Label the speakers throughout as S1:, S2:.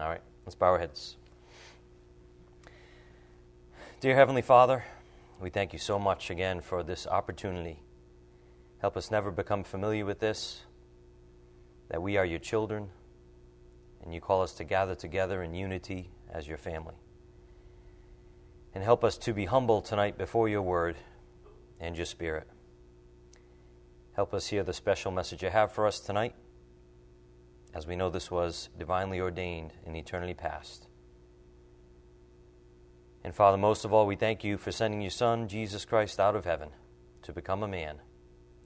S1: All right, let's bow our heads. Dear Heavenly Father, we thank you so much again for this opportunity. Help us never become familiar with this, that we are your children, and you call us to gather together in unity as your family. And help us to be humble tonight before your word and your spirit. Help us hear the special message you have for us tonight, as we know this was divinely ordained in eternity past. And Father, most of all, we thank you for sending your Son, Jesus Christ, out of heaven to become a man,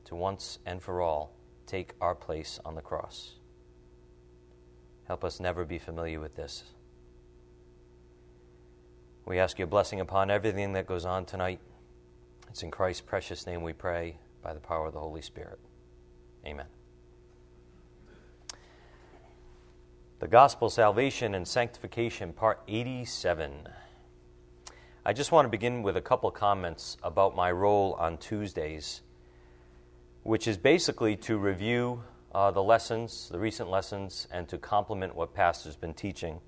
S1: to once and for all take our place on the cross. Help us never be familiar with this. We ask your blessing upon everything that goes on tonight. It's in Christ's precious name we pray by the power of the Holy Spirit. Amen. The Gospel, Salvation, and Sanctification, Part 87. I just want to begin with a couple comments about my role on Tuesdays, which is basically to review uh, the lessons, the recent lessons, and to complement what Pastor's been teaching,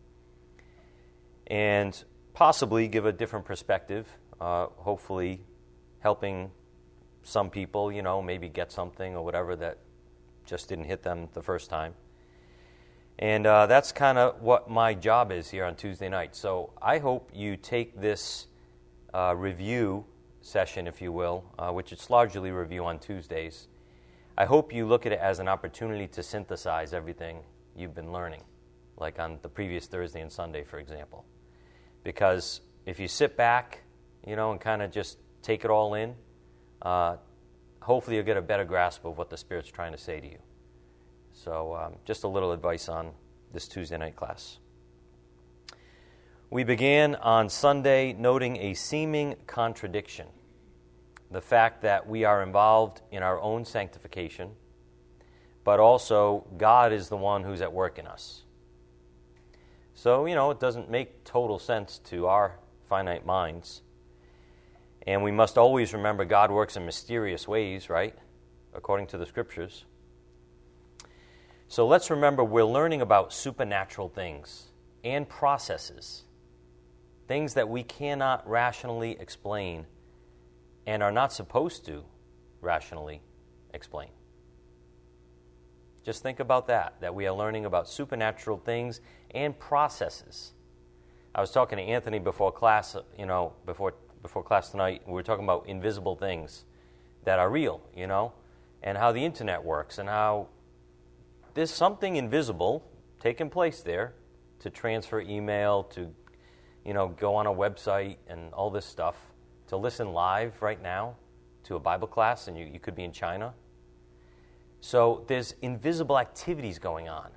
S1: and possibly give a different perspective, uh, hopefully helping some people, you know, maybe get something or whatever that just didn't hit them the first time. And uh, that's kind of what my job is here on Tuesday night. So I hope you take this uh, review session, if you will, uh, which it's largely review on Tuesdays. I hope you look at it as an opportunity to synthesize everything you've been learning, like on the previous Thursday and Sunday, for example. Because if you sit back, you know, and kind of just take it all in, uh, hopefully you'll get a better grasp of what the Spirit's trying to say to you. So, um, just a little advice on this Tuesday night class. We began on Sunday noting a seeming contradiction the fact that we are involved in our own sanctification, but also God is the one who's at work in us. So, you know, it doesn't make total sense to our finite minds. And we must always remember God works in mysterious ways, right? According to the scriptures. So let's remember we're learning about supernatural things and processes, things that we cannot rationally explain and are not supposed to rationally explain. Just think about that, that we are learning about supernatural things and processes. I was talking to Anthony before class, you know, before, before class tonight, we were talking about invisible things that are real, you know, and how the internet works and how there's something invisible taking place there to transfer email, to you know, go on a website and all this stuff, to listen live right now to a Bible class, and you, you could be in China. So there's invisible activities going on.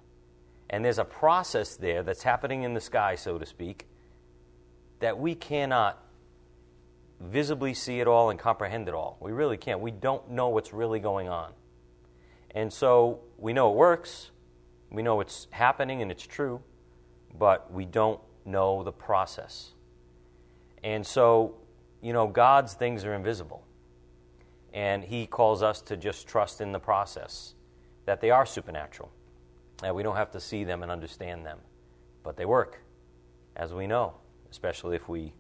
S1: And there's a process there that's happening in the sky, so to speak, that we cannot visibly see it all and comprehend it all. We really can't. We don't know what's really going on. And so we know it works, we know it's happening and it's true, but we don't know the process. And so, you know, God's things are invisible. And He calls us to just trust in the process, that they are supernatural, that we don't have to see them and understand them, but they work, as we know, especially if we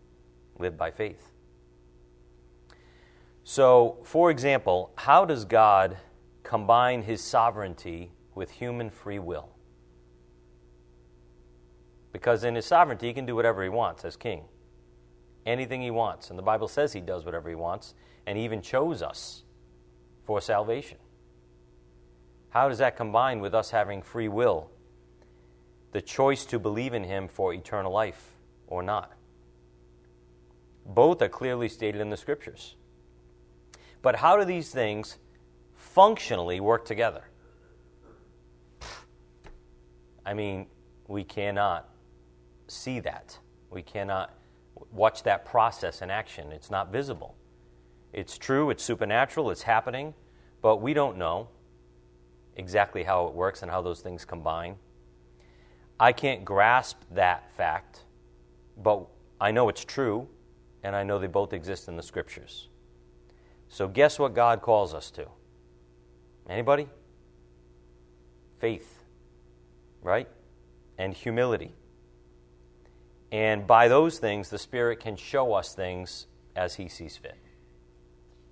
S1: live by faith. So, for example, how does God combine his sovereignty with human free will. Because in his sovereignty, he can do whatever he wants as king. Anything he wants. And the Bible says he does whatever he wants, and he even chose us for salvation. How does that combine with us having free will? The choice to believe in him for eternal life or not. Both are clearly stated in the scriptures. But how do these things functionally work together. I mean, we cannot see that. We cannot watch that process in action. It's not visible. It's true, it's supernatural, it's happening, but we don't know exactly how it works and how those things combine. I can't grasp that fact, but I know it's true, and I know they both exist in the scriptures. So, guess what God calls us to? Anybody? Faith, right? And humility. And by those things, the Spirit can show us things as He sees fit.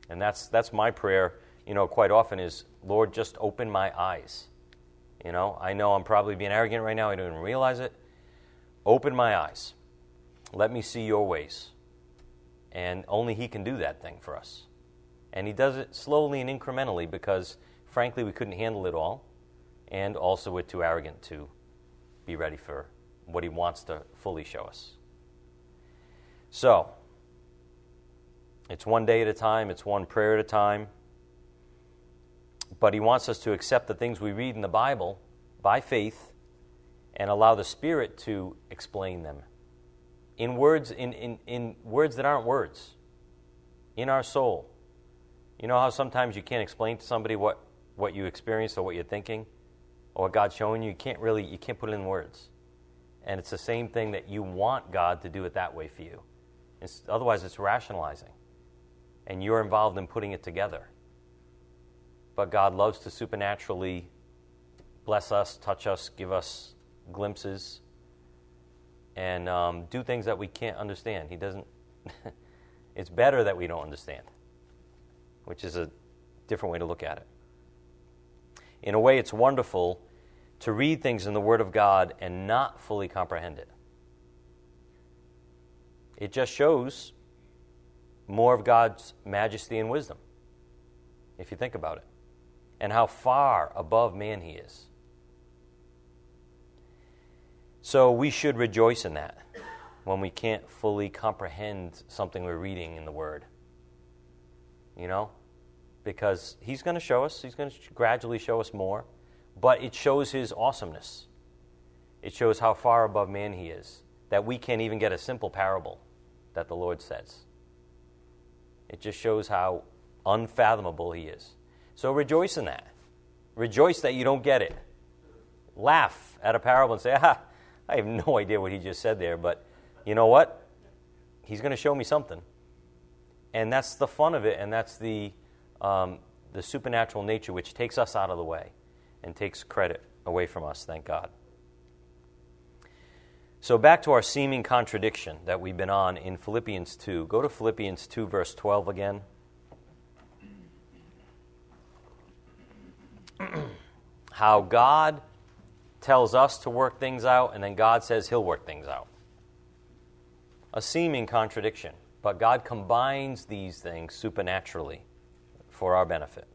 S1: And that's, that's my prayer, you know, quite often is, Lord, just open my eyes. You know, I know I'm probably being arrogant right now, I don't even realize it. Open my eyes. Let me see your ways. And only He can do that thing for us. And He does it slowly and incrementally because, frankly, we couldn't handle it all. And also, we're too arrogant to be ready for what He wants to fully show us. So, it's one day at a time, it's one prayer at a time. But He wants us to accept the things we read in the Bible by faith and allow the Spirit to explain them in words, in, in, in words that aren't words, in our soul. You know how sometimes you can't explain to somebody what, what you experienced or what you're thinking or what God's showing you? You can't really, you can't put it in words. And it's the same thing that you want God to do it that way for you. It's, otherwise, it's rationalizing. And you're involved in putting it together. But God loves to supernaturally bless us, touch us, give us glimpses, and um, do things that we can't understand. He doesn't. it's better that we don't understand, which is a different way to look at it. In a way, it's wonderful to read things in the Word of God and not fully comprehend it. It just shows more of God's majesty and wisdom, if you think about it, and how far above man He is. So we should rejoice in that when we can't fully comprehend something we're reading in the Word. You know? Because He's going to show us, He's going to gradually show us more but it shows his awesomeness. It shows how far above man he is, that we can't even get a simple parable that the Lord says. It just shows how unfathomable he is. So rejoice in that. Rejoice that you don't get it. Laugh at a parable and say, ah, I have no idea what he just said there, but you know what? He's going to show me something. And that's the fun of it, and that's the, um, the supernatural nature which takes us out of the way and takes credit away from us, thank God. So, back to our seeming contradiction that we've been on in Philippians 2. Go to Philippians 2, verse 12 again. How God tells us to work things out, and then God says He'll work things out. A seeming contradiction, but God combines these things supernaturally for our benefit.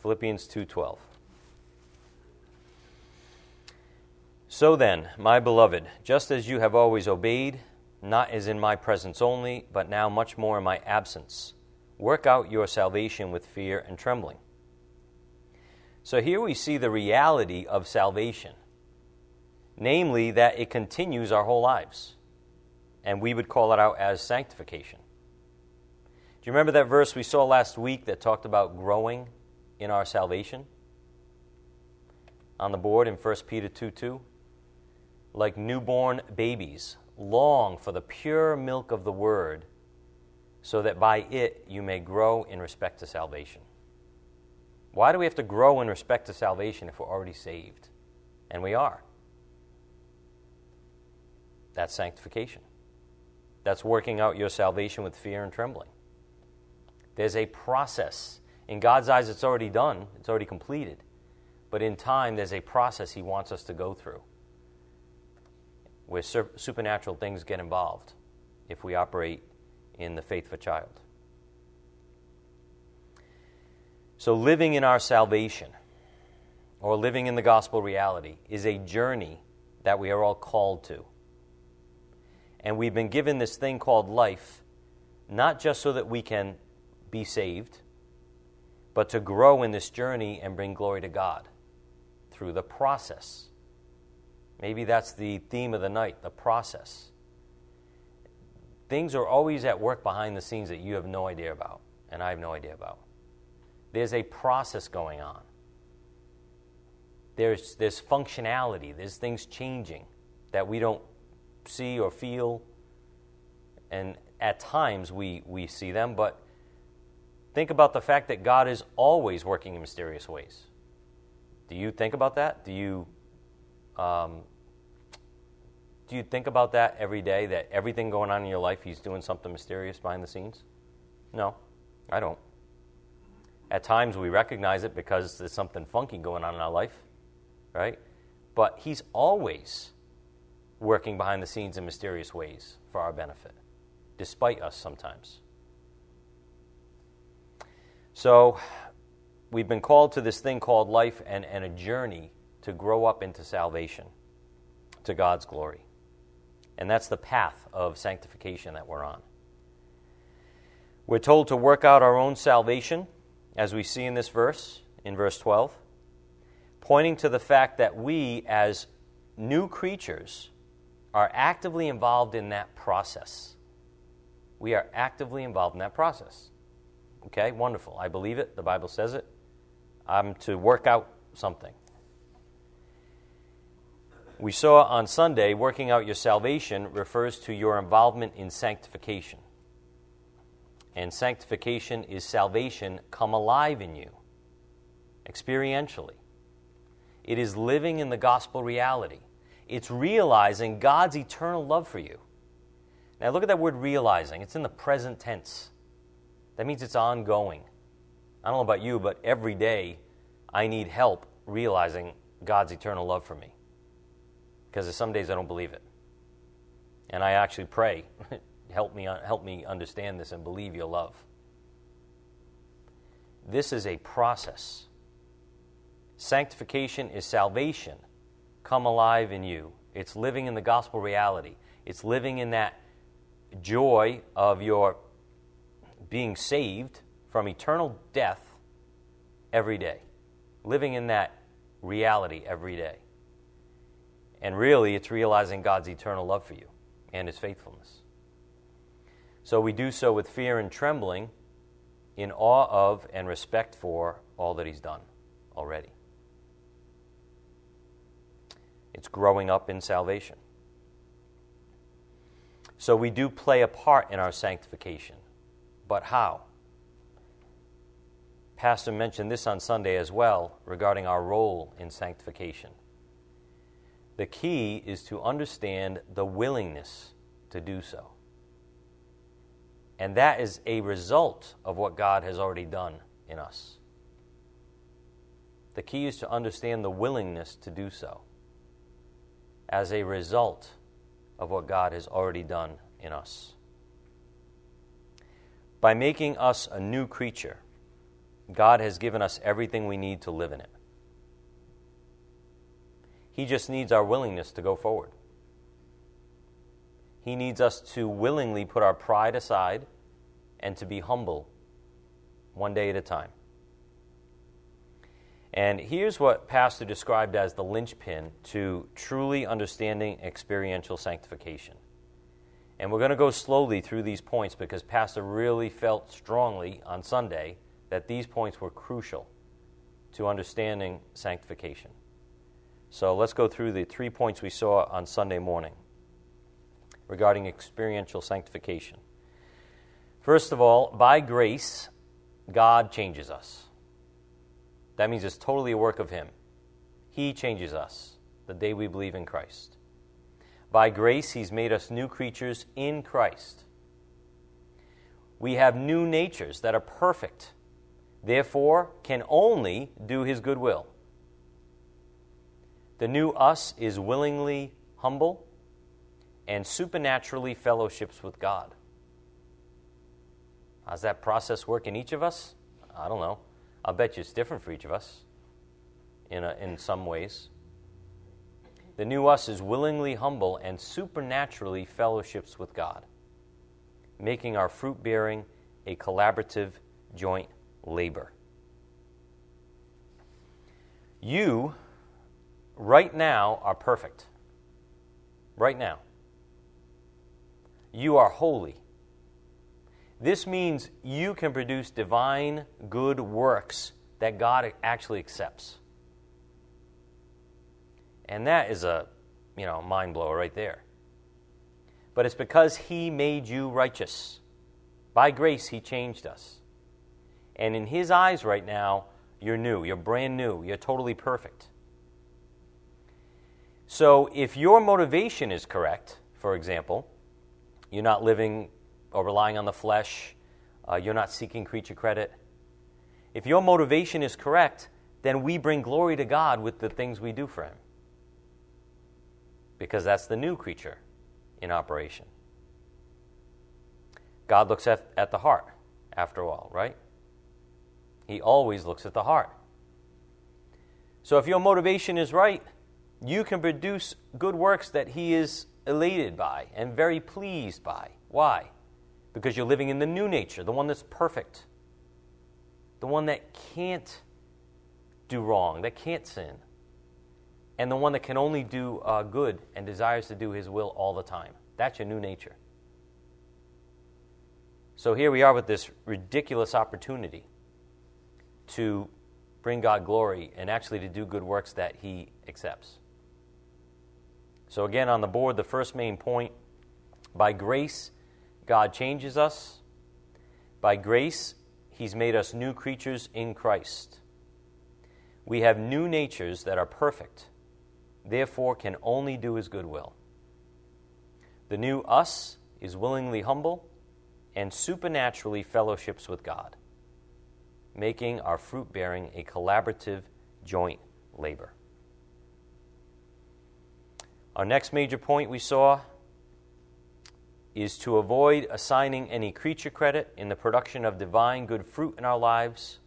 S1: Philippians 2:12. So then, my beloved, just as you have always obeyed, not as in my presence only, but now much more in my absence, work out your salvation with fear and trembling. So here we see the reality of salvation, namely that it continues our whole lives. And we would call it out as sanctification. Do you remember that verse we saw last week that talked about growing in our salvation? On the board in 1 Peter 2 2. Like newborn babies, long for the pure milk of the word, so that by it you may grow in respect to salvation. Why do we have to grow in respect to salvation if we're already saved? And we are. That's sanctification. That's working out your salvation with fear and trembling. There's a process in God's eyes, it's already done, it's already completed. But in time, there's a process He wants us to go through where supernatural things get involved if we operate in the faith of a child. So, living in our salvation or living in the gospel reality is a journey that we are all called to. And we've been given this thing called life, not just so that we can be saved but to grow in this journey and bring glory to God through the process. Maybe that's the theme of the night the process. Things are always at work behind the scenes that you have no idea about, and I have no idea about. There's a process going on. There's, there's functionality, there's things changing that we don't see or feel. And at times we, we see them, but Think about the fact that God is always working in mysterious ways. Do you think about that? Do you um, do you think about that every day? That everything going on in your life, He's doing something mysterious behind the scenes? No, I don't. At times we recognize it because there's something funky going on in our life, right? But He's always working behind the scenes in mysterious ways for our benefit, despite us sometimes. So, we've been called to this thing called life and, and a journey to grow up into salvation, to God's glory. And that's the path of sanctification that we're on. We're told to work out our own salvation, as we see in this verse, in verse 12, pointing to the fact that we, as new creatures, are actively involved in that process. We are actively involved in that process. Okay, wonderful. I believe it. The Bible says it. I'm to work out something. We saw on Sunday, working out your salvation refers to your involvement in sanctification. And sanctification is salvation come alive in you, experientially. It is living in the gospel reality. It's realizing God's eternal love for you. Now, look at that word realizing. It's in the present tense. That means it's ongoing. I don't know about you, but every day I need help realizing God's eternal love for me because some days I don't believe it. And I actually pray, help me, help me understand this and believe your love. This is a process. Sanctification is salvation come alive in you. It's living in the gospel reality. It's living in that joy of your being saved from eternal death every day. Living in that reality every day. And really, it's realizing God's eternal love for you and his faithfulness. So we do so with fear and trembling, in awe of and respect for all that he's done already. It's growing up in salvation. So we do play a part in our sanctification. But how? Pastor mentioned this on Sunday as well regarding our role in sanctification. The key is to understand the willingness to do so. And that is a result of what God has already done in us. The key is to understand the willingness to do so as a result of what God has already done in us. By making us a new creature, God has given us everything we need to live in it. He just needs our willingness to go forward. He needs us to willingly put our pride aside and to be humble one day at a time. And here's what Pastor described as the linchpin to truly understanding experiential sanctification. And we're going to go slowly through these points because Pastor really felt strongly on Sunday that these points were crucial to understanding sanctification. So let's go through the three points we saw on Sunday morning regarding experiential sanctification. First of all, by grace, God changes us. That means it's totally a work of Him. He changes us the day we believe in Christ. By grace, He's made us new creatures in Christ. We have new natures that are perfect, therefore, can only do His good will. The new us is willingly humble and supernaturally fellowships with God. How's that process work in each of us? I don't know. I'll bet you it's different for each of us in, a, in some ways. The new us is willingly humble and supernaturally fellowships with God, making our fruit bearing a collaborative joint labor. You right now are perfect. Right now. You are holy. This means you can produce divine good works that God actually accepts. And that is a, you know, mind blower right there. But it's because he made you righteous. By grace he changed us. And in his eyes right now, you're new, you're brand new, you're totally perfect. So if your motivation is correct, for example, you're not living or relying on the flesh, uh, you're not seeking creature credit. If your motivation is correct, then we bring glory to God with the things we do for Him. Because that's the new creature in operation. God looks at, at the heart, after all, right? He always looks at the heart. So if your motivation is right, you can produce good works that He is elated by and very pleased by. Why? Because you're living in the new nature, the one that's perfect, the one that can't do wrong, that can't sin, and the one that can only do uh, good and desires to do His will all the time. That's your new nature. So here we are with this ridiculous opportunity to bring God glory and actually to do good works that He accepts. So, again, on the board, the first main point by grace, God changes us. By grace, He's made us new creatures in Christ. We have new natures that are perfect, therefore, can only do His good will. The new us is willingly humble and supernaturally fellowships with God, making our fruit bearing a collaborative joint labor. Our next major point we saw is to avoid assigning any creature credit in the production of divine good fruit in our lives.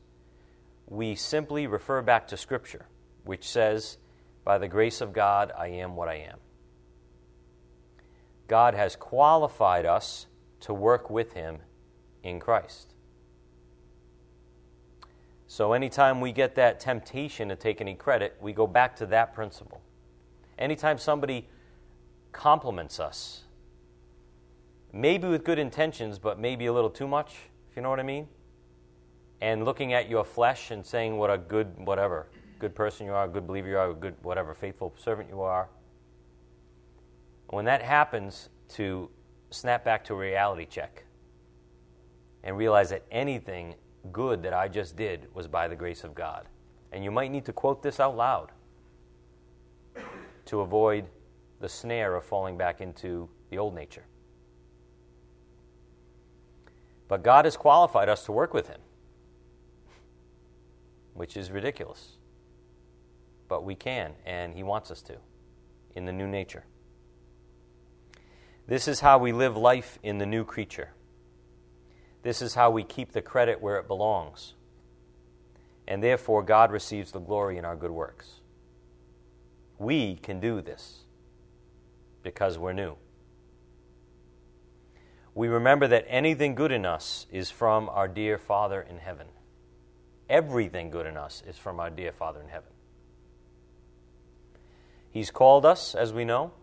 S1: We simply refer back to Scripture, which says, By the grace of God, I am what I am. God has qualified us to work with Him in Christ. So, anytime we get that temptation to take any credit, we go back to that principle. Anytime somebody compliments us, maybe with good intentions, but maybe a little too much, if you know what I mean, and looking at your flesh and saying what a good, whatever, good person you are, good believer you are, good, whatever, faithful servant you are. When that happens, to snap back to a reality check and realize that anything good that I just did was by the grace of God. And you might need to quote this out loud to avoid the snare of falling back into the old nature. But God has qualified us to work with Him, which is ridiculous. But we can, and He wants us to, in the new nature. This is how we live life in the new creature. This is how we keep the credit where it belongs. And therefore, God receives the glory in our good works. We can do this because we're new. We remember that anything good in us is from our dear Father in heaven. Everything good in us is from our dear Father in heaven. He's called us, as we know,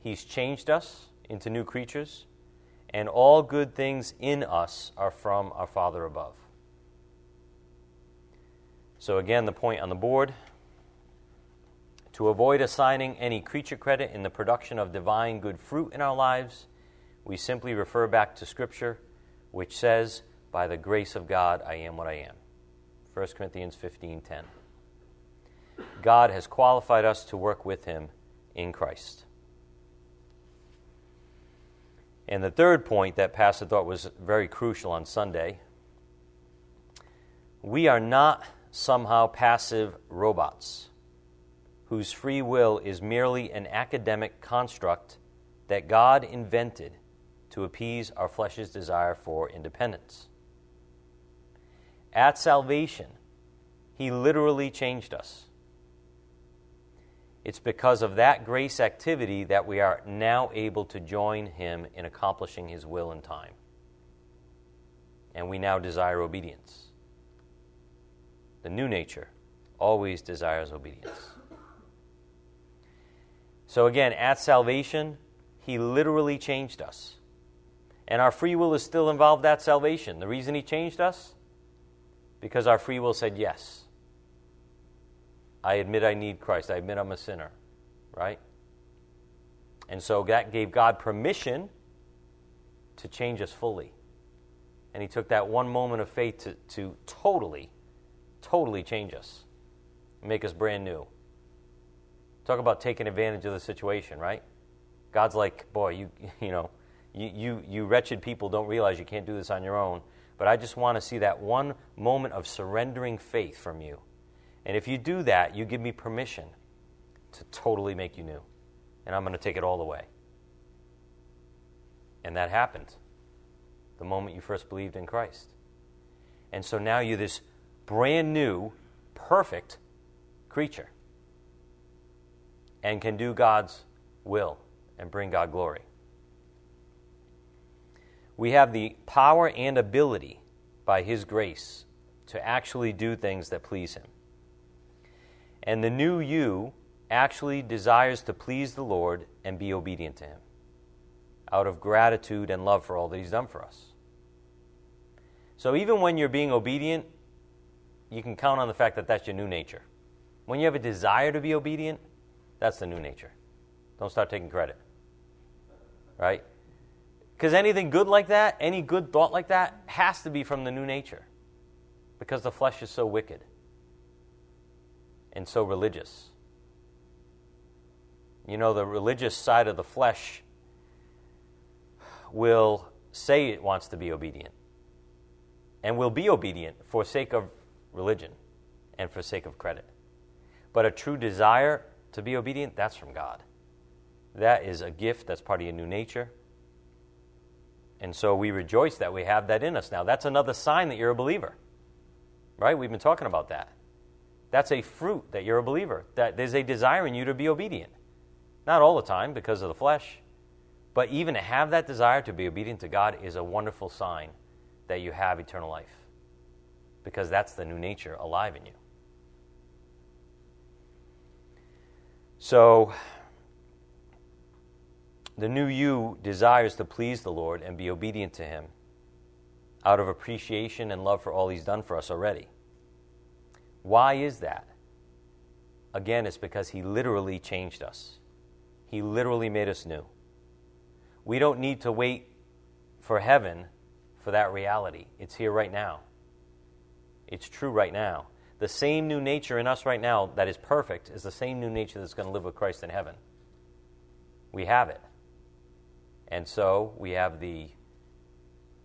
S1: He's changed us into new creatures, and all good things in us are from our Father above. So, again, the point on the board to avoid assigning any creature credit in the production of divine good fruit in our lives, we simply refer back to Scripture, which says, By the grace of God, I am what I am. 1 Corinthians 15:10. God has qualified us to work with him in Christ. And the third point that Pastor thought was very crucial on Sunday we are not somehow passive robots whose free will is merely an academic construct that God invented to appease our flesh's desire for independence. At salvation, He literally changed us. It's because of that grace activity that we are now able to join Him in accomplishing His will in time. And we now desire obedience. The new nature always desires obedience. So, again, at salvation, He literally changed us. And our free will is still involved at salvation. The reason He changed us? Because our free will said yes. I admit I need Christ. I admit I'm a sinner, right? And so that gave God permission to change us fully. And He took that one moment of faith to, to totally, totally change us, make us brand new. Talk about taking advantage of the situation, right? God's like, boy, you, you know, you, you, you wretched people don't realize you can't do this on your own. But I just want to see that one moment of surrendering faith from you. And if you do that, you give me permission to totally make you new. And I'm going to take it all away. And that happened the moment you first believed in Christ. And so now you're this brand new, perfect creature and can do God's will and bring God glory. We have the power and ability by His grace to actually do things that please Him. And the new you actually desires to please the Lord and be obedient to Him out of gratitude and love for all that He's done for us. So even when you're being obedient, you can count on the fact that that's your new nature. When you have a desire to be obedient, that's the new nature. Don't start taking credit. Right? Because anything good like that, any good thought like that, has to be from the new nature. Because the flesh is so wicked and so religious. You know, the religious side of the flesh will say it wants to be obedient and will be obedient for sake of religion and for sake of credit. But a true desire to be obedient, that's from God. That is a gift, that's part of your new nature. And so we rejoice that we have that in us now. That's another sign that you're a believer. Right? We've been talking about that. That's a fruit that you're a believer, that there's a desire in you to be obedient. Not all the time because of the flesh, but even to have that desire to be obedient to God is a wonderful sign that you have eternal life because that's the new nature alive in you. So, the new you desires to please the Lord and be obedient to Him out of appreciation and love for all He's done for us already. Why is that? Again, it's because He literally changed us, He literally made us new. We don't need to wait for heaven for that reality. It's here right now. It's true right now. The same new nature in us right now that is perfect is the same new nature that's going to live with Christ in heaven. We have it. And so we have the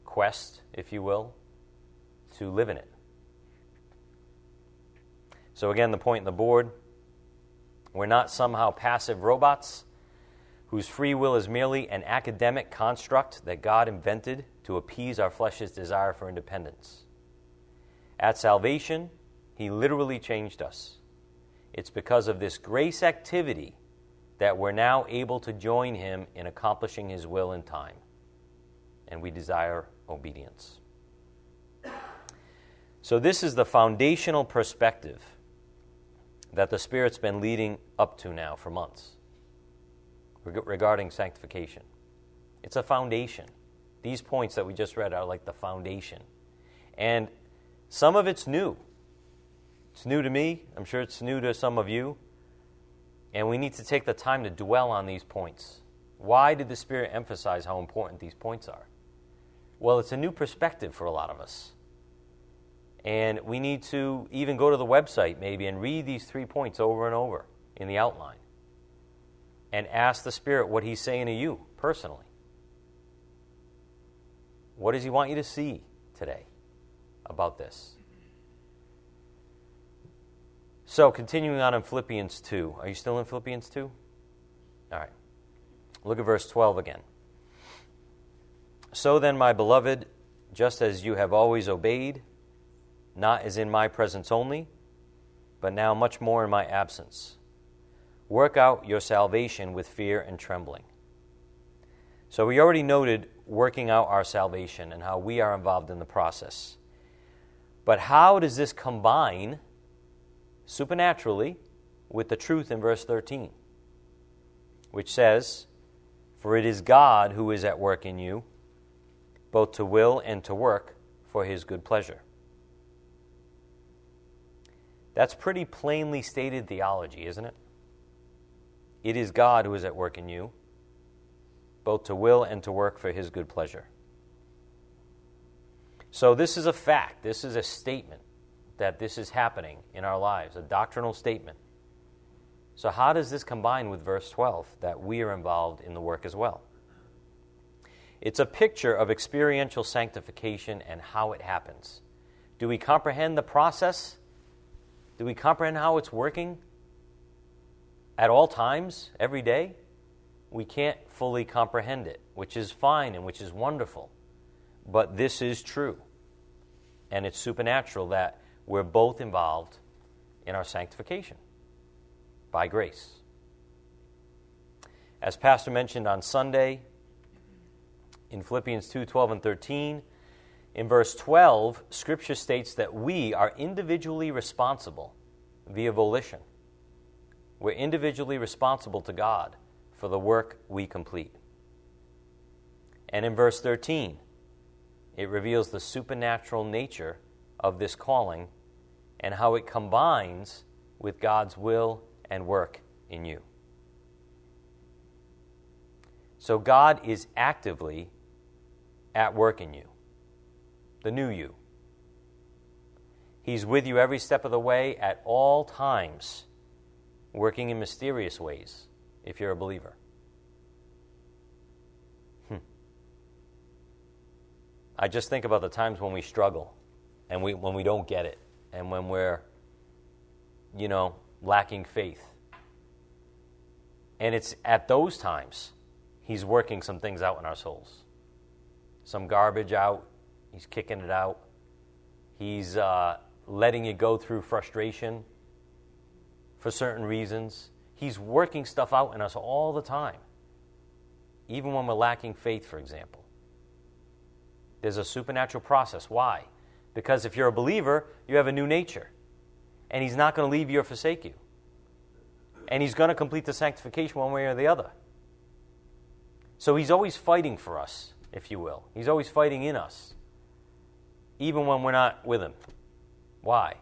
S1: quest, if you will, to live in it. So, again, the point in the board we're not somehow passive robots whose free will is merely an academic construct that God invented to appease our flesh's desire for independence. At salvation, He literally changed us. It's because of this grace activity that we're now able to join Him in accomplishing His will in time. And we desire obedience. So, this is the foundational perspective that the Spirit's been leading up to now for months regarding sanctification. It's a foundation. These points that we just read are like the foundation. And some of it's new. It's new to me. I'm sure it's new to some of you. And we need to take the time to dwell on these points. Why did the Spirit emphasize how important these points are? Well, it's a new perspective for a lot of us. And we need to even go to the website maybe and read these three points over and over in the outline and ask the Spirit what He's saying to you personally. What does He want you to see today about this? So, continuing on in Philippians 2. Are you still in Philippians 2? All right. Look at verse 12 again. So then, my beloved, just as you have always obeyed, not as in my presence only, but now much more in my absence Work out your salvation with fear and trembling. So, we already noted working out our salvation and how we are involved in the process. But how does this combine supernaturally with the truth in verse 13, which says, For it is God who is at work in you, both to will and to work for his good pleasure. That's pretty plainly stated theology, isn't it? It is God who is at work in you, both to will and to work for his good pleasure. So, this is a fact. This is a statement that this is happening in our lives, a doctrinal statement. So, how does this combine with verse 12 that we are involved in the work as well? It's a picture of experiential sanctification and how it happens. Do we comprehend the process? Do we comprehend how it's working at all times, every day? We can't fully comprehend it, which is fine and which is wonderful. But this is true. And it's supernatural that we're both involved in our sanctification by grace. As Pastor mentioned on Sunday, in Philippians 2 12 and 13, in verse 12, Scripture states that we are individually responsible via volition. We're individually responsible to God for the work we complete. And in verse 13, it reveals the supernatural nature of this calling and how it combines with God's will and work in you. So God is actively at work in you, the new you. He's with you every step of the way at all times, working in mysterious ways if you're a believer. Hmm. I just think about the times when we struggle and we, when we don't get it and when we're, you know, lacking faith. And it's at those times He's working some things out in our souls. Some garbage out, He's kicking it out. He's uh, letting you go through frustration for certain reasons. He's working stuff out in us all the time, even when we're lacking faith, for example. There's a supernatural process. Why? Because if you're a believer, you have a new nature and He's not going to leave you or forsake you. And He's going to complete the sanctification one way or the other. So He's always fighting for us, if you will. He's always fighting in us, even when we're not with Him. Why?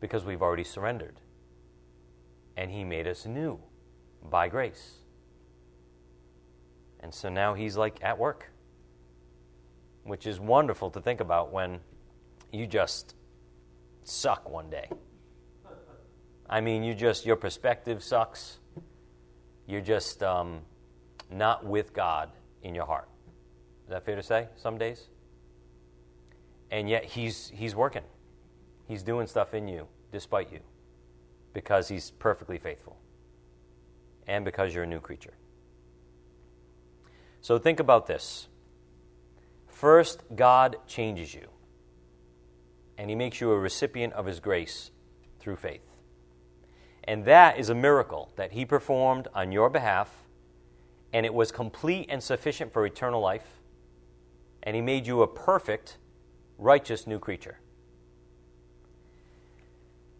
S1: Because we've already surrendered. And He made us new by grace. And so now He's like at work, which is wonderful to think about when you just suck one day. I mean, you just, your perspective sucks. You're just um, not with God in your heart. Is that fair to say? Some days? And yet, He's, he's working. He's doing stuff in you despite you because He's perfectly faithful and because you're a new creature. So think about this. First, God changes you, and He makes you a recipient of His grace through faith. And that is a miracle that he performed on your behalf, and it was complete and sufficient for eternal life. And he made you a perfect, righteous new creature.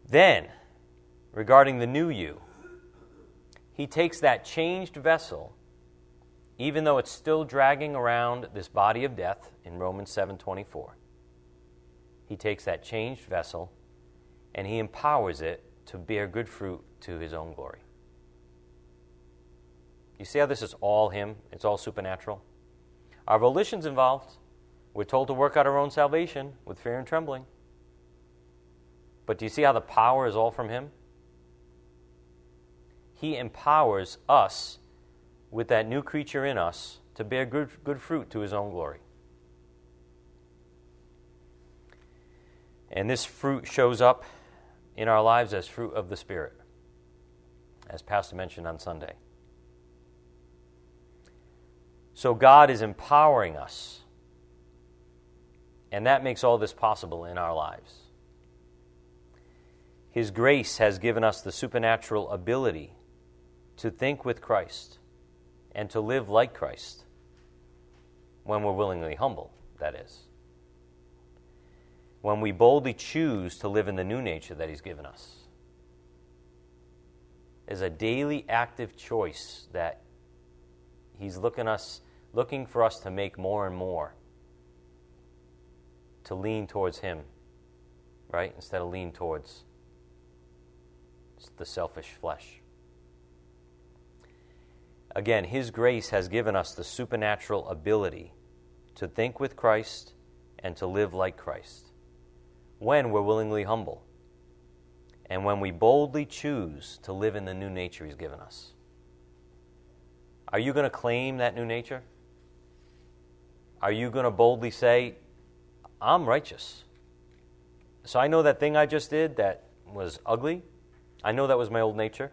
S1: Then, regarding the new you, he takes that changed vessel, even though it's still dragging around this body of death in Romans 7:24. He takes that changed vessel and he empowers it to bear good fruit to his own glory. You see how this is all him? It's all supernatural. Our volition's involved. We're told to work out our own salvation with fear and trembling. But do you see how the power is all from him? He empowers us with that new creature in us to bear good, good fruit to his own glory. And this fruit shows up in our lives as fruit of the Spirit, as Pastor mentioned on Sunday. So God is empowering us, and that makes all this possible in our lives. His grace has given us the supernatural ability to think with Christ and to live like Christ when we're willingly humble, that is when we boldly choose to live in the new nature that He's given us. Is a daily active choice that He's looking us looking for us to make more and more. To lean towards Him, right? Instead of lean towards the selfish flesh. Again, His grace has given us the supernatural ability to think with Christ and to live like Christ when we're willingly humble. and when we boldly choose to live in the new nature He's given us. Are you going to claim that new nature? Are you going to boldly say, I'm righteous? So I know that thing I just did that was ugly. I know that was my old nature.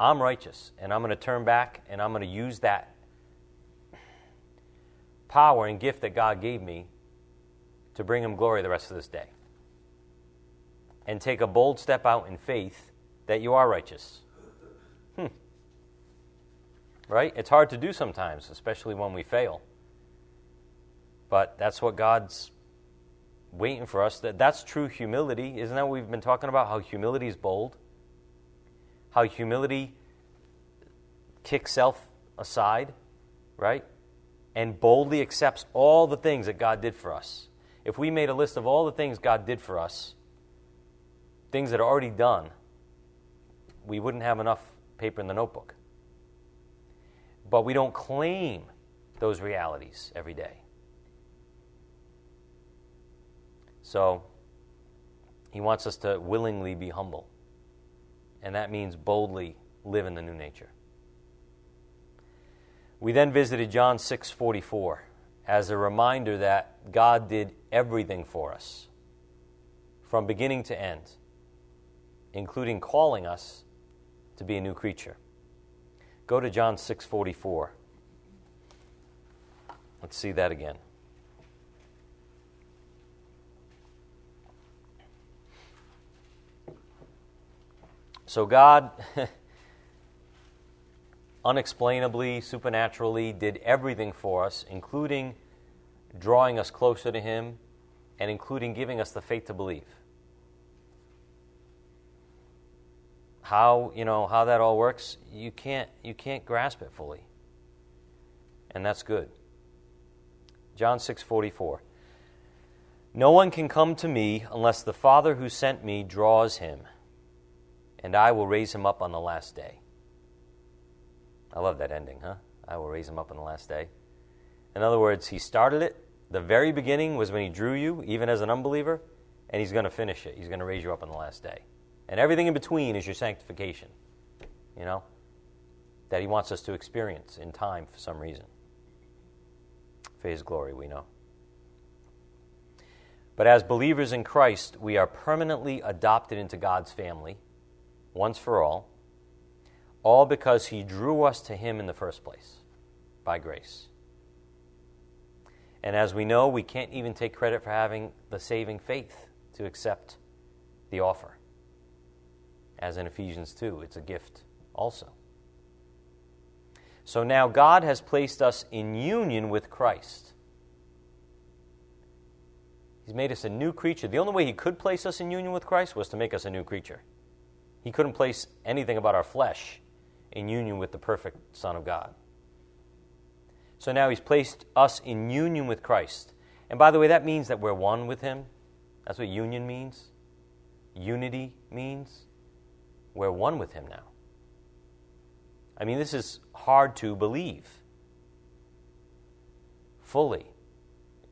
S1: I'm righteous, and I'm going to turn back and I'm going to use that power and gift that God gave me to bring Him glory the rest of this day. And take a bold step out in faith that you are righteous. Hmm. Right? It's hard to do sometimes, especially when we fail. But that's what God's waiting for us. That that's true humility. Isn't that what we've been talking about? How humility is bold. How humility kicks self aside, right? And boldly accepts all the things that God did for us. If we made a list of all the things God did for us, things that are already done, we wouldn't have enough paper in the notebook. But we don't claim those realities every day. So, he wants us to willingly be humble. And that means boldly live in the new nature. We then visited John 6:44 as a reminder that God did everything for us from beginning to end, including calling us to be a new creature. Go to John 6:44. Let's see that again. So God unexplainably, supernaturally did everything for us, including drawing us closer to Him and including giving us the faith to believe. How, you know, how that all works, you can't, you can't grasp it fully. And that's good. John 6:44 No one can come to me unless the Father who sent me draws him and I will raise him up on the last day. I love that ending, huh? I will raise him up on the last day. In other words, he started it. The very beginning was when he drew you, even as an unbeliever, and he's going to finish it. He's going to raise you up on the last day. And everything in between is your sanctification, you know, that he wants us to experience in time for some reason. For his glory, we know. But as believers in Christ, we are permanently adopted into God's family once for all, all because he drew us to him in the first place by grace. And as we know, we can't even take credit for having the saving faith to accept the offer. As in Ephesians 2, it's a gift also. So now God has placed us in union with Christ. He's made us a new creature. The only way He could place us in union with Christ was to make us a new creature. He couldn't place anything about our flesh in union with the perfect Son of God. So now He's placed us in union with Christ. And by the way, that means that we're one with Him. That's what union means. Unity means we're one with Him now. I mean, this is hard to believe fully.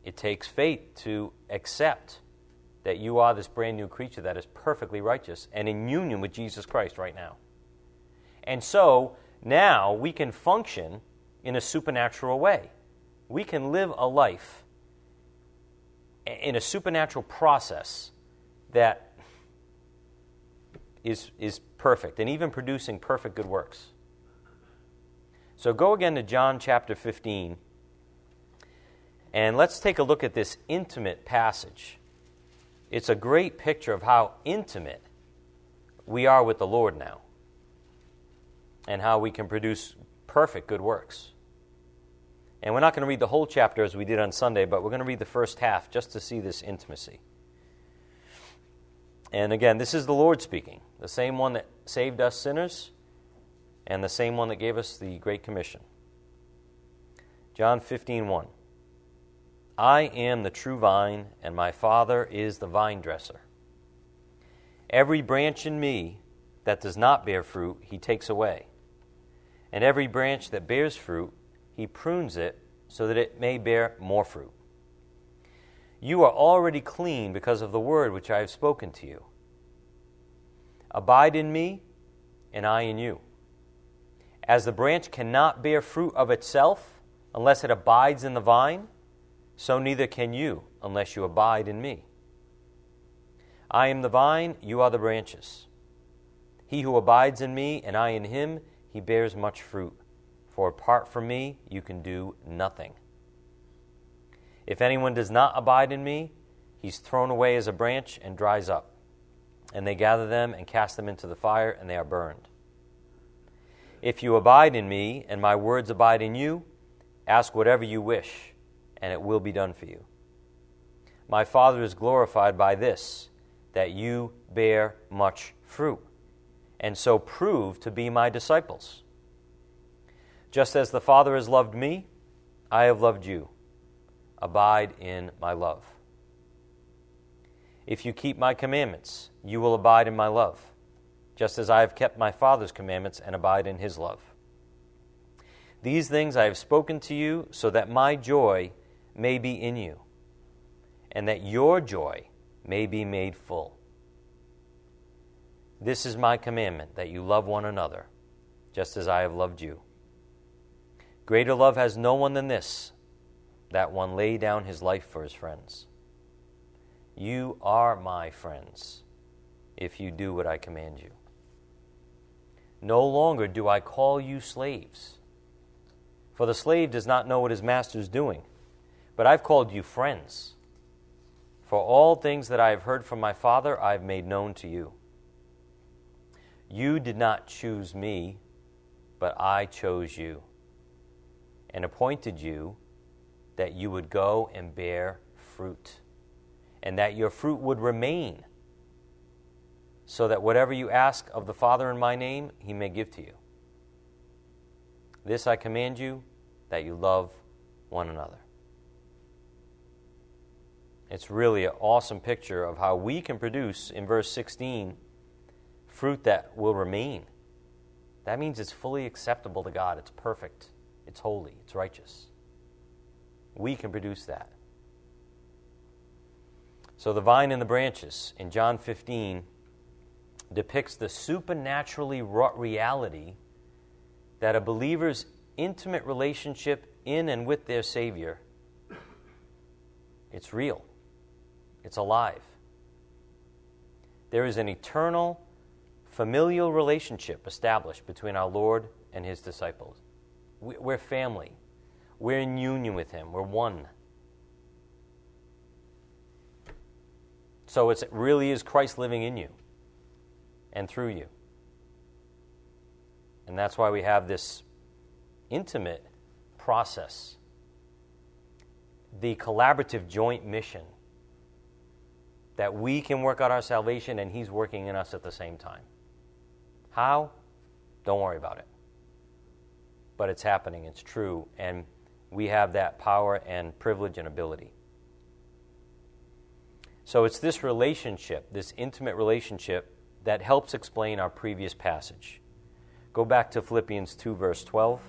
S1: It takes faith to accept that you are this brand new creature that is perfectly righteous and in union with Jesus Christ right now. And so now we can function in a supernatural way. We can live a life in a supernatural process that is, is perfect and even producing perfect good works. So go again to John chapter 15 and let's take a look at this intimate passage it's a great picture of how intimate we are with the Lord now and how we can produce perfect good works. And we're not going to read the whole chapter as we did on Sunday, but we're going to read the first half just to see this intimacy. And again, this is the Lord speaking, the same one that saved us sinners and the same one that gave us the Great Commission. John 15 1. I am the true vine, and my Father is the vine dresser. Every branch in me that does not bear fruit, he takes away. And every branch that bears fruit, he prunes it so that it may bear more fruit. You are already clean because of the word which I have spoken to you. Abide in me, and I in you. As the branch cannot bear fruit of itself unless it abides in the vine, so neither can you unless you abide in me. I am the vine, you are the branches. He who abides in me, and I in him, he bears much fruit. For apart from me, you can do nothing. If anyone does not abide in me, he's thrown away as a branch and dries up. And they gather them and cast them into the fire, and they are burned. If you abide in me, and my words abide in you, ask whatever you wish, and it will be done for you. My Father is glorified by this, that you bear much fruit, and so prove to be my disciples. Just as the Father has loved me, I have loved you. Abide in my love. If you keep my commandments, you will abide in my love, just as I have kept my Father's commandments and abide in his love. These things I have spoken to you so that my joy may be in you, and that your joy may be made full. This is my commandment that you love one another, just as I have loved you. Greater love has no one than this, that one lay down his life for his friends. You are my friends if you do what I command you. No longer do I call you slaves, for the slave does not know what his master is doing, but I've called you friends. For all things that I have heard from my Father, I have made known to you. You did not choose me, but I chose you and appointed you that you would go and bear fruit, and that your fruit would remain, so that whatever you ask of the Father in my name, he may give to you. This I command you, that you love one another. It's really an awesome picture of how we can produce, in verse 16, fruit that will remain. That means it's fully acceptable to God, it's perfect. It's holy, it's righteous. We can produce that. So the vine and the branches in John 15 depicts the supernaturally wrought reality that a believer's intimate relationship in and with their Savior it's real. It's alive. There is an eternal familial relationship established between our Lord and his disciples. We're family. We're in union with Him. We're one. So it really is Christ living in you and through you. And that's why we have this intimate process, the collaborative joint mission that we can work out our salvation and He's working in us at the same time. How? Don't worry about it but it's happening, it's true, and we have that power and privilege and ability. So it's this relationship, this intimate relationship, that helps explain our previous passage. Go back to Philippians 2, verse 12.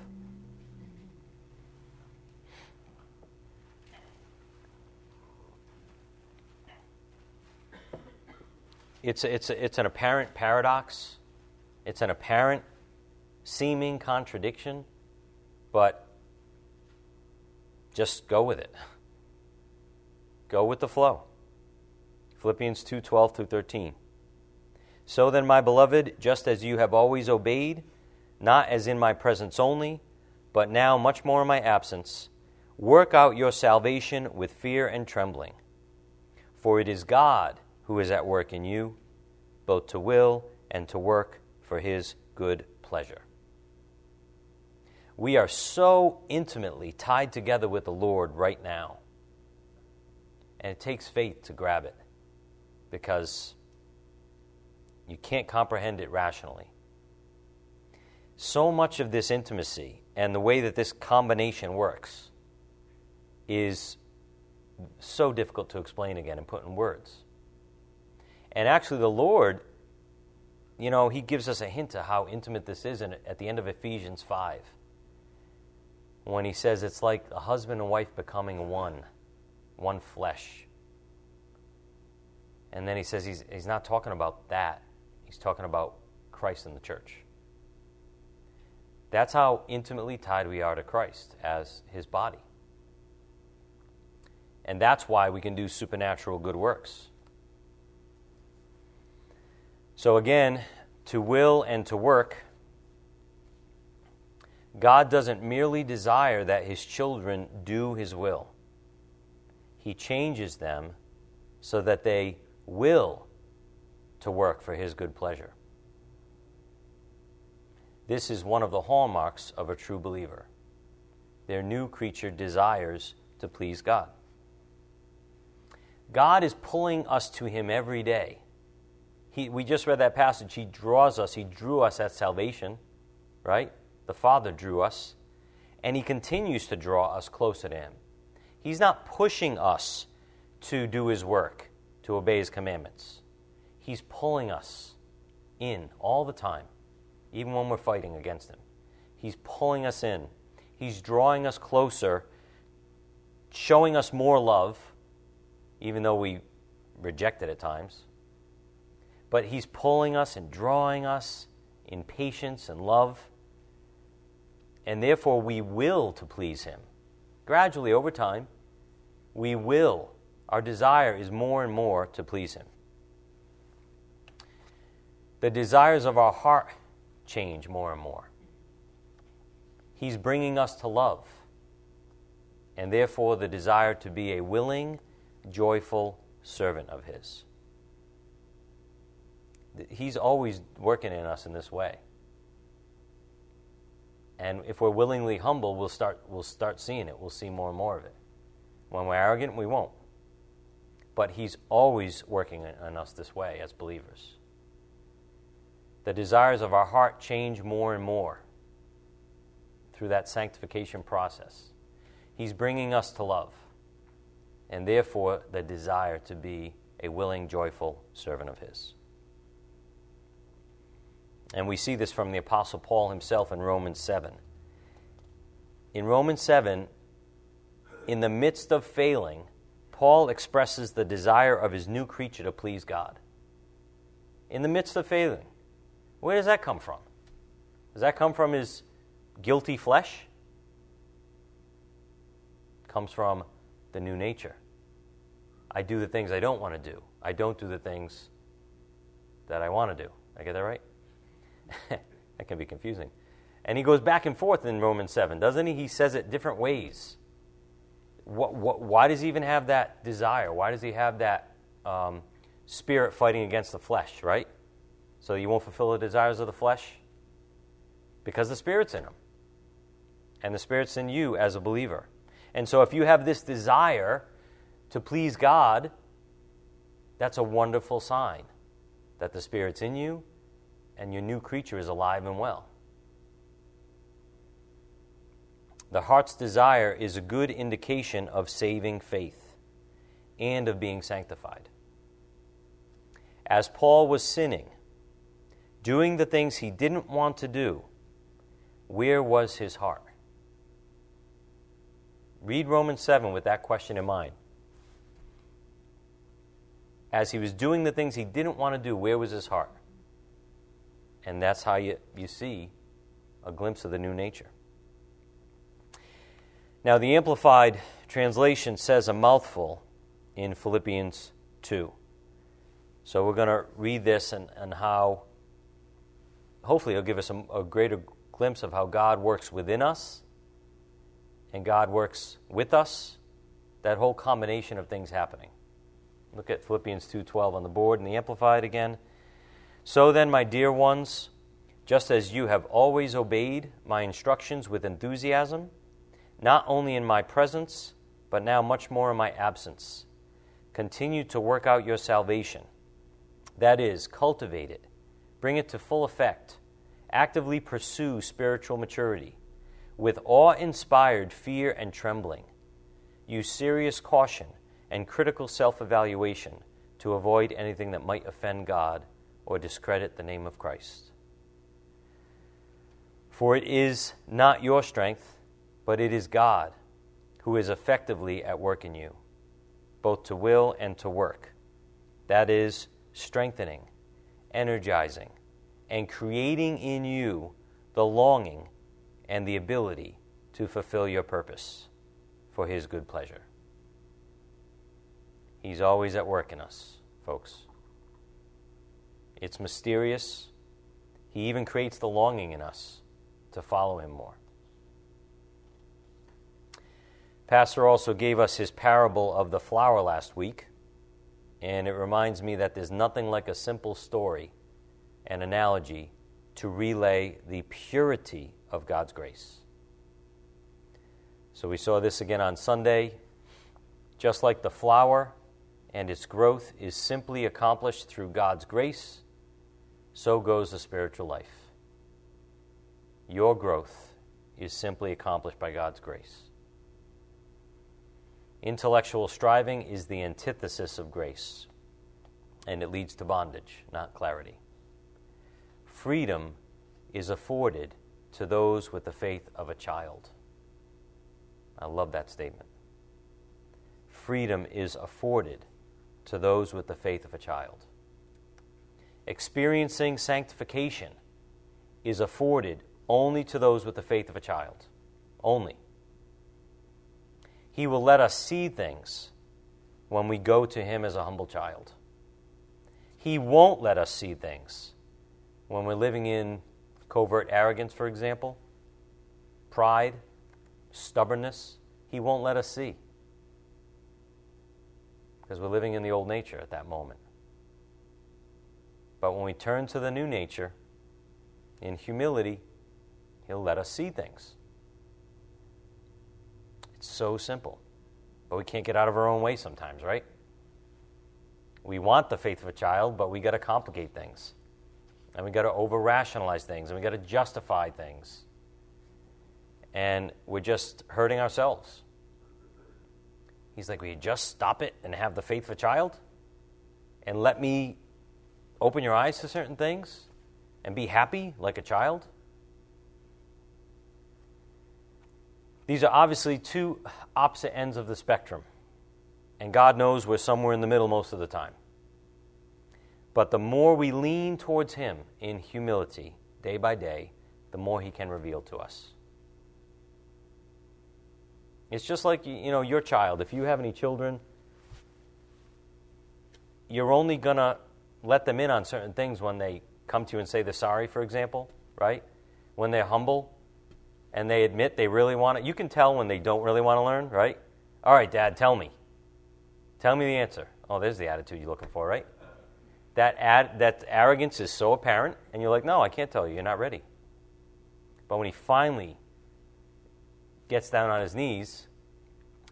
S1: It's, it's, it's an apparent paradox, it's an apparent seeming contradiction but just go with it. Go with the flow. Philippians 2 12 through 13. So then, my beloved, just as you have always obeyed, not as in my presence only, but now much more in my absence, work out your salvation with fear and trembling. For it is God who is at work in you, both to will and to work for his good pleasure. We are so intimately tied together with the Lord right now. And it takes faith to grab it because you can't comprehend it rationally. So much of this intimacy and the way that this combination works is so difficult to explain again and put in words. And actually, the Lord, you know, He gives us a hint of how intimate this is in, at the end of Ephesians 5 when he says it's like a husband and wife becoming one, one flesh. And then he says he's, he's not talking about that. He's talking about Christ and the church. That's how intimately tied we are to Christ as his body. And that's why we can do supernatural good works. So, again, to will and to work, God doesn't merely desire that his children do his will, he changes them so that they will to work for his good pleasure. This is one of the hallmarks of a true believer. Their new creature desires to please God. God is pulling us to Him every day. He, we just read that passage. He draws us, He drew us at salvation, right? The Father drew us, and He continues to draw us closer to Him. He's not pushing us to do His work, to obey His commandments. He's pulling us in all the time, even when we're fighting against Him. He's pulling us in, He's drawing us closer, showing us more love even though we reject it at times. But He's pulling us and drawing us in patience and love. And therefore, we will to please Him. Gradually, over time, we will. Our desire is more and more to please Him. The desires of our heart change more and more. He's bringing us to love, and therefore the desire to be a willing, joyful servant of His. He's always working in us in this way. And if we're willingly humble, we'll start, we'll start seeing it. We'll see more and more of it. When we're arrogant, we won't. But He's always working in us this way as believers. The desires of our heart change more and more through that sanctification process. He's bringing us to love and therefore the desire to be a willing, joyful servant of His. And we see this from the Apostle Paul himself in Romans 7. In Romans 7, in the midst of failing, Paul expresses the desire of his new creature to please God. In the midst of failing. Where does that come from? Does that come from his guilty flesh? It comes from the new nature. I do the things I don't want to do. I don't do the things that I want to do. I get that right? that can be confusing. And he goes back and forth in Romans 7, doesn't he? He says it different ways. What, what, why does he even have that desire? Why does he have that um, spirit fighting against the flesh, right? So you won't fulfill the desires of the flesh? Because the Spirit's in him. And the Spirit's in you as a believer. And so if you have this desire to please God, that's a wonderful sign that the Spirit's in you and your new creature is alive and well. The heart's desire is a good indication of saving faith and of being sanctified. As Paul was sinning, doing the things he didn't want to do, where was his heart? Read Romans 7 with that question in mind as he was doing the things he didn't want to do, where was his heart? And that's how you, you see a glimpse of the new nature. Now, the Amplified translation says a mouthful in Philippians 2. So we're going to read this and, and how, hopefully, it'll give us a, a greater glimpse of how God works within us and God works with us, that whole combination of things happening. Look at Philippians 2:12 on the board and the amplified again. So then, my dear ones, just as you have always obeyed my instructions with enthusiasm, not only in my presence, but now much more in my absence, continue to work out your salvation. That is, cultivate it, bring it to full effect, actively pursue spiritual maturity with awe inspired fear and trembling. Use serious caution and critical self evaluation to avoid anything that might offend God or discredit the name of Christ. For it is not your strength, but it is God who is effectively at work in you, both to will and to work. That is, strengthening energizing, and creating in you the longing and the ability to fulfill your purpose for His good pleasure. He's always at work in us, folks. It's mysterious. He even creates the longing in us to follow Him more. Pastor also gave us his parable of the flower last week, and it reminds me that there's nothing like a simple story and analogy to relay the purity of God's grace. So we saw this again on Sunday. Just like the flower and its growth is simply accomplished through God's grace, so goes the spiritual life. Your growth is simply accomplished by God's grace. Intellectual striving is the antithesis of grace, and it leads to bondage, not clarity. Freedom is afforded to those with the faith of a child. I love that statement. Freedom is afforded to those with the faith of a child. Experiencing sanctification is afforded only to those with the faith of a child. Only. He will let us see things when we go to Him as a humble child. He won't let us see things when we're living in covert arrogance, for example, pride, stubbornness. He won't let us see because we're living in the old nature at that moment. But when we turn to the new nature, in humility, He'll let us see things. It's so simple. But we can't get out of our own way sometimes, right? We want the faith of a child, but we got to complicate things. And we got to over rationalize things, and we got to justify things. And we're just hurting ourselves. He's like, Will you just stop it and have the faith of a child? And let me open your eyes to certain things and be happy like a child? These are obviously two opposite ends of the spectrum. And God knows we're somewhere in the middle most of the time. But the more we lean towards Him in humility, day by day, the more He can reveal to us. It's just like you know your child. If you have any children, you're only gonna let them in on certain things when they come to you and say they're sorry, for example, right? When they're humble and they admit they really want it. You can tell when they don't really want to learn, right? All right, Dad, tell me. Tell me the answer. Oh, there's the attitude you're looking for, right? That ad, that arrogance is so apparent, and you're like, no, I can't tell you. You're not ready. But when he finally gets down on his knees,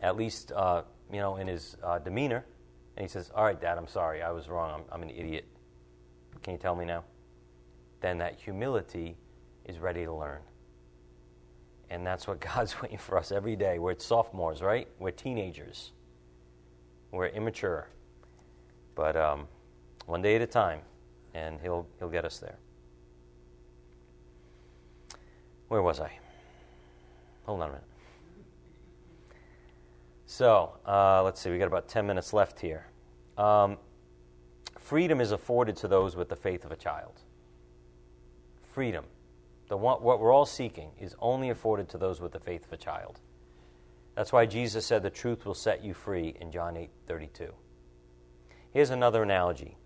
S1: at least uh, you know in his uh, demeanor, and he says, "All right, Dad, I'm sorry. I was wrong. I'm, I'm an idiot. Can you tell me now?" Then that humility is ready to learn. And that's what God's waiting for us every day. We're sophomores, right? We're teenagers. We're immature. But um, one day at a time, and he'll, he'll get us there. Where was I? Hold on a minute. So, uh, let's see, we got about 10 minutes left here. Um, freedom is afforded to those with the faith of a child. Freedom. The what we're all seeking is only afforded to those with the faith of a child. That's why Jesus said the truth will set you free in John 8 32. Here's another analogy.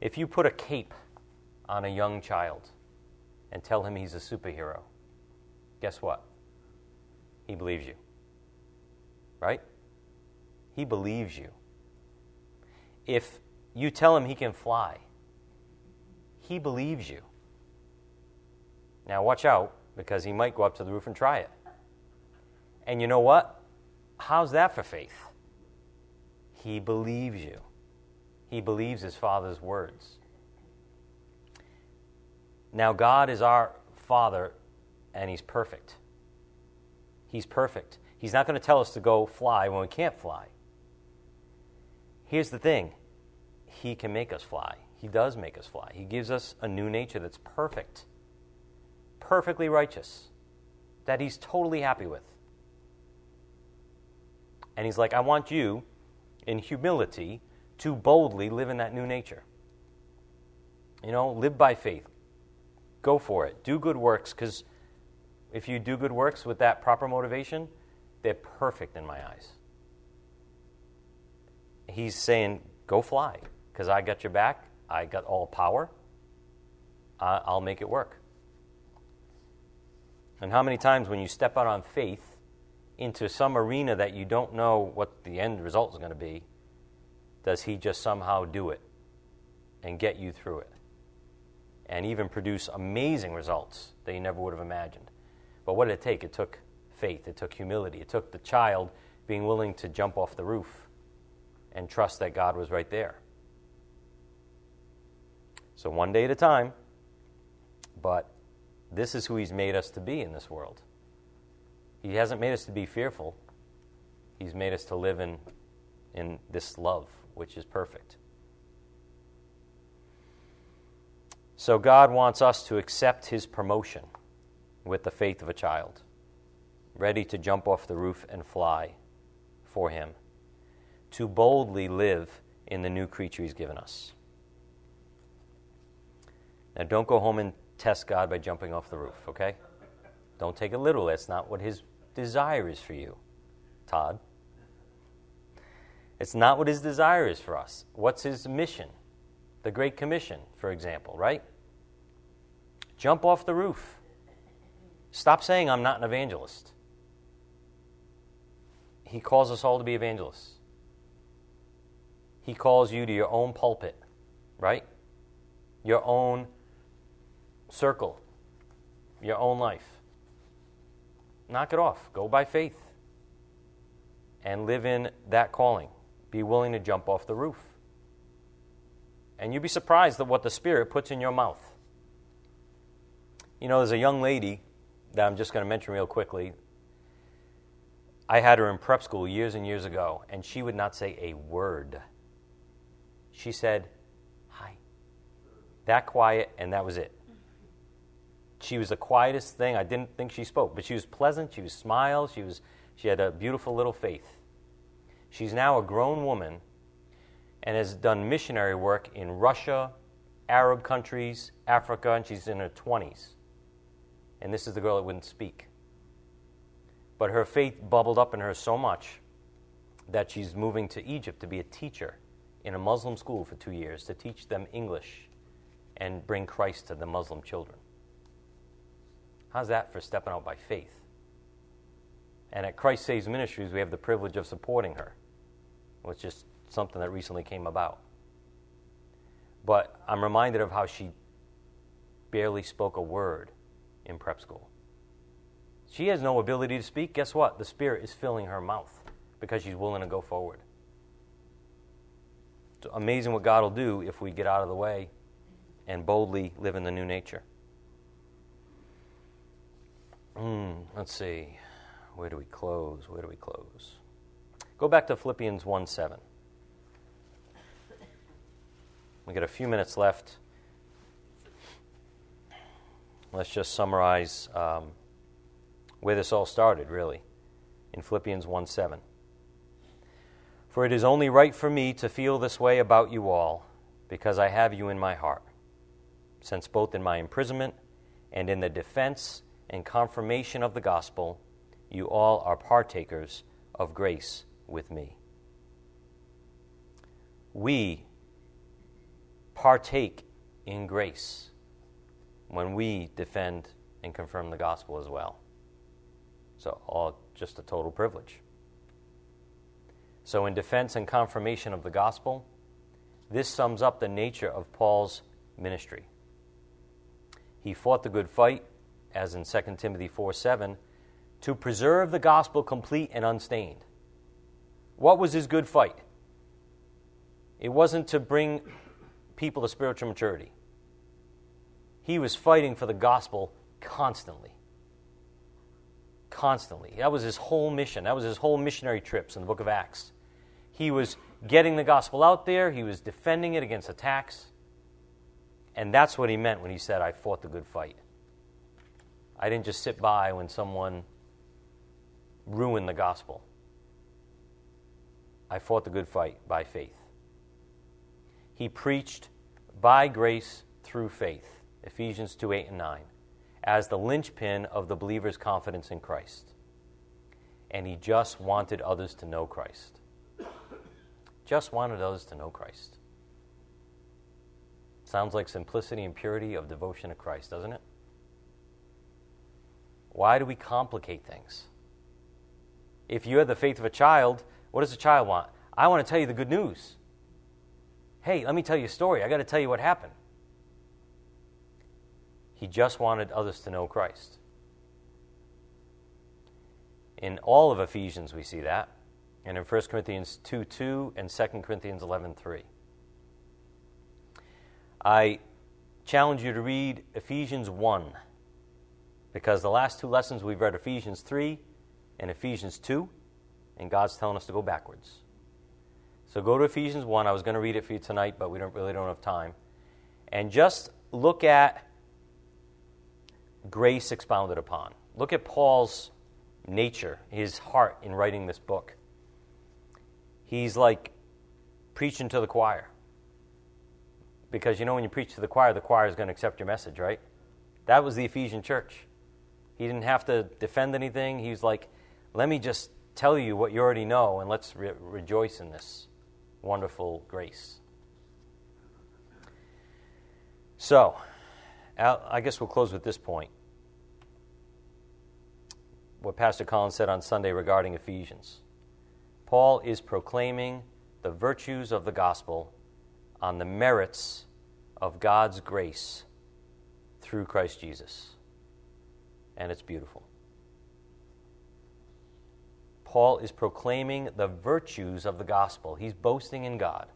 S1: If you put a cape on a young child and tell him he's a superhero, guess what? He believes you right? He believes you. If you tell him he can fly, he believes you. Now, watch out because he might go up to the roof and try it. And you know what? How's that for faith? He believes you, he believes his Father's words. Now, God is our Father, and He's perfect. He's perfect. He's not going to tell us to go fly when we can't fly. Here's the thing He can make us fly. He does make us fly. He gives us a new nature that's perfect, perfectly righteous, that He's totally happy with. And He's like, I want you, in humility, to boldly live in that new nature. You know, live by faith. Go for it. Do good works because if you do good works with that proper motivation, they're perfect in my eyes. He's saying, go fly because I got your back. I got all power. I'll make it work. And how many times when you step out on faith into some arena that you don't know what the end result is going to be, does he just somehow do it and get you through it? And even produce amazing results that you never would have imagined. But what did it take? It took faith, it took humility, it took the child being willing to jump off the roof and trust that God was right there. So, one day at a time, but this is who He's made us to be in this world. He hasn't made us to be fearful, He's made us to live in, in this love, which is perfect. So, God wants us to accept His promotion with the faith of a child, ready to jump off the roof and fly for Him, to boldly live in the new creature He's given us. Now, don't go home and test God by jumping off the roof, okay? Don't take it literally. That's not what His desire is for you, Todd. It's not what His desire is for us. What's His mission? The Great Commission, for example, right? Jump off the roof. Stop saying, I'm not an evangelist. He calls us all to be evangelists. He calls you to your own pulpit, right? Your own circle, your own life. Knock it off. Go by faith and live in that calling. Be willing to jump off the roof. And you'd be surprised at what the Spirit puts in your mouth. You know, there's a young lady that I'm just going to mention real quickly. I had her in prep school years and years ago, and she would not say a word. She said, Hi. That quiet, and that was it. She was the quietest thing. I didn't think she spoke, but she was pleasant. She was smiled. She was. She had a beautiful little faith. She's now a grown woman, and has done missionary work in Russia, Arab countries, Africa, and she's in her twenties. And this is the girl that wouldn't speak. But her faith bubbled up in her so much that she's moving to Egypt to be a teacher in a Muslim school for two years to teach them English and bring Christ to the Muslim children. How's that for stepping out by faith? And at Christ Saves Ministries, we have the privilege of supporting her, which is something that recently came about. But I'm reminded of how she barely spoke a word in prep school. She has no ability to speak. Guess what? The Spirit is filling her mouth because she's willing to go forward. Amazing what God will do if we get out of the way and boldly live in the new nature. Mm, let's see. Where do we close? Where do we close? Go back to Philippians 1 7. We got a few minutes left. Let's just summarize um, where this all started, really, in Philippians 1 7. For it is only right for me to feel this way about you all, because I have you in my heart, since both in my imprisonment and in the defense and confirmation of the gospel, you all are partakers of grace with me. We partake in grace when we defend and confirm the gospel as well. So, all just a total privilege. So, in defense and confirmation of the gospel, this sums up the nature of Paul's ministry. He fought the good fight, as in 2 Timothy 4 7, to preserve the gospel complete and unstained. What was his good fight? It wasn't to bring people to spiritual maturity. He was fighting for the gospel constantly. Constantly. That was his whole mission. That was his whole missionary trips in the book of Acts. He was getting the gospel out there, he was defending it against attacks. And that's what he meant when he said, I fought the good fight. I didn't just sit by when someone ruined the gospel. I fought the good fight by faith. He preached by grace through faith, Ephesians 2 8 and 9, as the linchpin of the believer's confidence in Christ. And he just wanted others to know Christ. Just wanted others to know Christ. Sounds like simplicity and purity of devotion to Christ, doesn't it? Why do we complicate things? If you have the faith of a child, what does a child want? I want to tell you the good news. Hey, let me tell you a story. I got to tell you what happened. He just wanted others to know Christ. In all of Ephesians, we see that. And in 1 Corinthians 2 2 and 2 Corinthians 11 3. I challenge you to read Ephesians 1 because the last two lessons we've read Ephesians 3 and Ephesians 2, and God's telling us to go backwards. So go to Ephesians 1. I was going to read it for you tonight, but we don't, really don't have time. And just look at grace expounded upon. Look at Paul's nature, his heart in writing this book. He's like preaching to the choir. Because you know, when you preach to the choir, the choir is going to accept your message, right? That was the Ephesian church. He didn't have to defend anything. He was like, let me just tell you what you already know, and let's re- rejoice in this wonderful grace. So, I guess we'll close with this point. What Pastor Collins said on Sunday regarding Ephesians. Paul is proclaiming the virtues of the gospel on the merits of God's grace through Christ Jesus. And it's beautiful. Paul is proclaiming the virtues of the gospel. He's boasting in God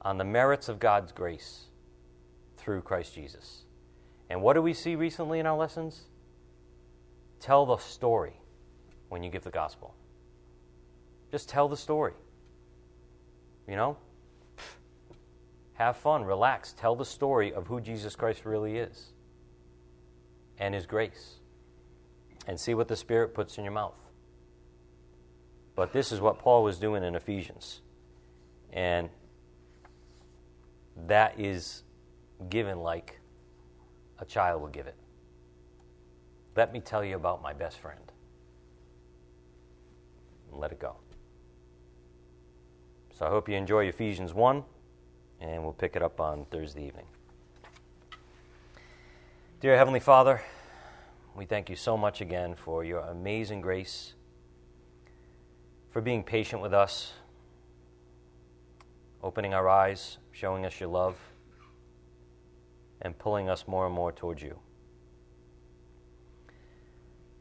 S1: on the merits of God's grace through Christ Jesus. And what do we see recently in our lessons? Tell the story when you give the gospel. Just tell the story. You know? Have fun, relax, tell the story of who Jesus Christ really is and his grace and see what the Spirit puts in your mouth. But this is what Paul was doing in Ephesians. And that is given like a child would give it. Let me tell you about my best friend. Let it go. So I hope you enjoy Ephesians 1, and we'll pick it up on Thursday evening. Dear Heavenly Father, we thank you so much again for your amazing grace, for being patient with us, opening our eyes, showing us your love, and pulling us more and more towards you.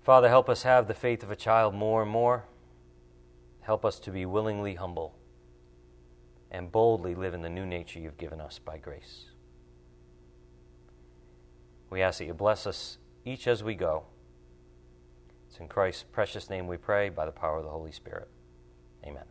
S1: Father, help us have the faith of a child more and more. Help us to be willingly humble and boldly live in the new nature you've given us by grace. We ask that you bless us each as we go. It's in Christ's precious name we pray by the power of the Holy Spirit. Amen.